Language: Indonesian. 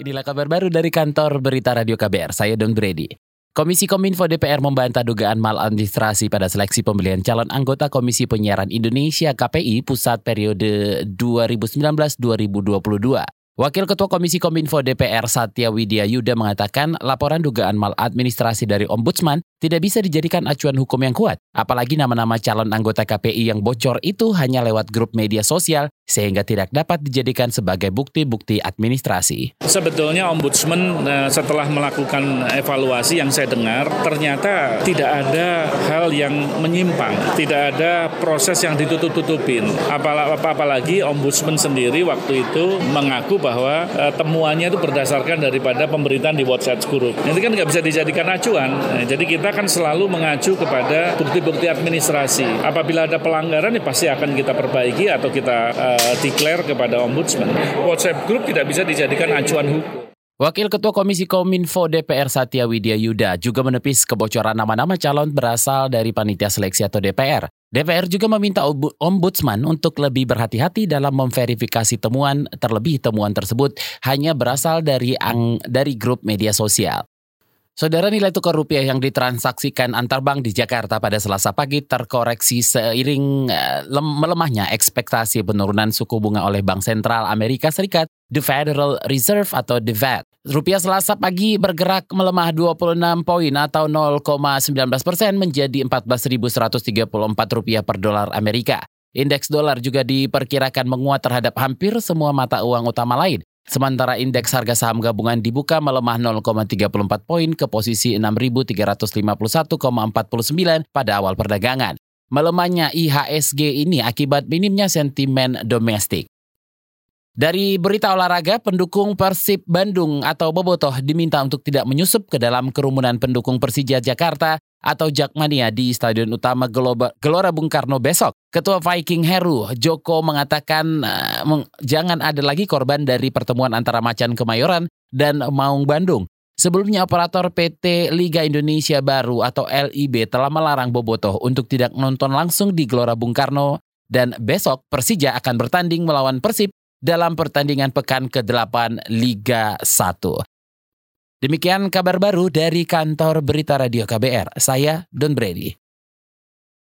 Inilah kabar baru dari kantor Berita Radio KBR. Saya Don Brady. Komisi Kominfo DPR membantah dugaan maladministrasi pada seleksi pembelian calon anggota Komisi Penyiaran Indonesia KPI pusat periode 2019-2022. Wakil Ketua Komisi Kominfo DPR Satya Widya Yuda mengatakan laporan dugaan maladministrasi dari Ombudsman tidak bisa dijadikan acuan hukum yang kuat. Apalagi nama-nama calon anggota KPI yang bocor itu hanya lewat grup media sosial sehingga tidak dapat dijadikan sebagai bukti-bukti administrasi. Sebetulnya Ombudsman eh, setelah melakukan evaluasi yang saya dengar ternyata tidak ada hal yang menyimpang, tidak ada proses yang ditutup-tutupin. Apalagi Ombudsman sendiri waktu itu mengaku bahwa uh, temuannya itu berdasarkan daripada pemberitaan di WhatsApp group. Ini kan nggak bisa dijadikan acuan. Nah, jadi kita kan selalu mengacu kepada bukti-bukti administrasi. Apabila ada pelanggaran, ya pasti akan kita perbaiki atau kita uh, declare kepada ombudsman. WhatsApp group tidak bisa dijadikan acuan hukum. Wakil Ketua Komisi Kominfo DPR Satya Widya Yuda juga menepis kebocoran nama-nama calon berasal dari panitia seleksi atau DPR. DPR juga meminta ombudsman untuk lebih berhati-hati dalam memverifikasi temuan, terlebih temuan tersebut hanya berasal dari ang, dari grup media sosial. Saudara nilai tukar rupiah yang ditransaksikan antar bank di Jakarta pada Selasa pagi terkoreksi seiring uh, melemahnya ekspektasi penurunan suku bunga oleh Bank Sentral Amerika Serikat The Federal Reserve atau The Fed. Rupiah Selasa pagi bergerak melemah 26 poin atau 0,19 persen menjadi 14.134 rupiah per dolar Amerika. Indeks dolar juga diperkirakan menguat terhadap hampir semua mata uang utama lain. Sementara indeks harga saham gabungan dibuka melemah 0,34 poin ke posisi 6.351,49 pada awal perdagangan. Melemahnya IHSG ini akibat minimnya sentimen domestik. Dari berita olahraga, pendukung Persib Bandung atau Bobotoh diminta untuk tidak menyusup ke dalam kerumunan pendukung Persija Jakarta atau Jakmania di Stadion Utama Gelora Bung Karno besok. Ketua Viking Heru, Joko mengatakan uh, jangan ada lagi korban dari pertemuan antara Macan Kemayoran dan Maung Bandung. Sebelumnya operator PT Liga Indonesia Baru atau LIB telah melarang Bobotoh untuk tidak menonton langsung di Gelora Bung Karno dan besok Persija akan bertanding melawan Persib dalam pertandingan pekan ke-8 Liga 1. Demikian kabar baru dari kantor Berita Radio KBR. Saya Don Brady.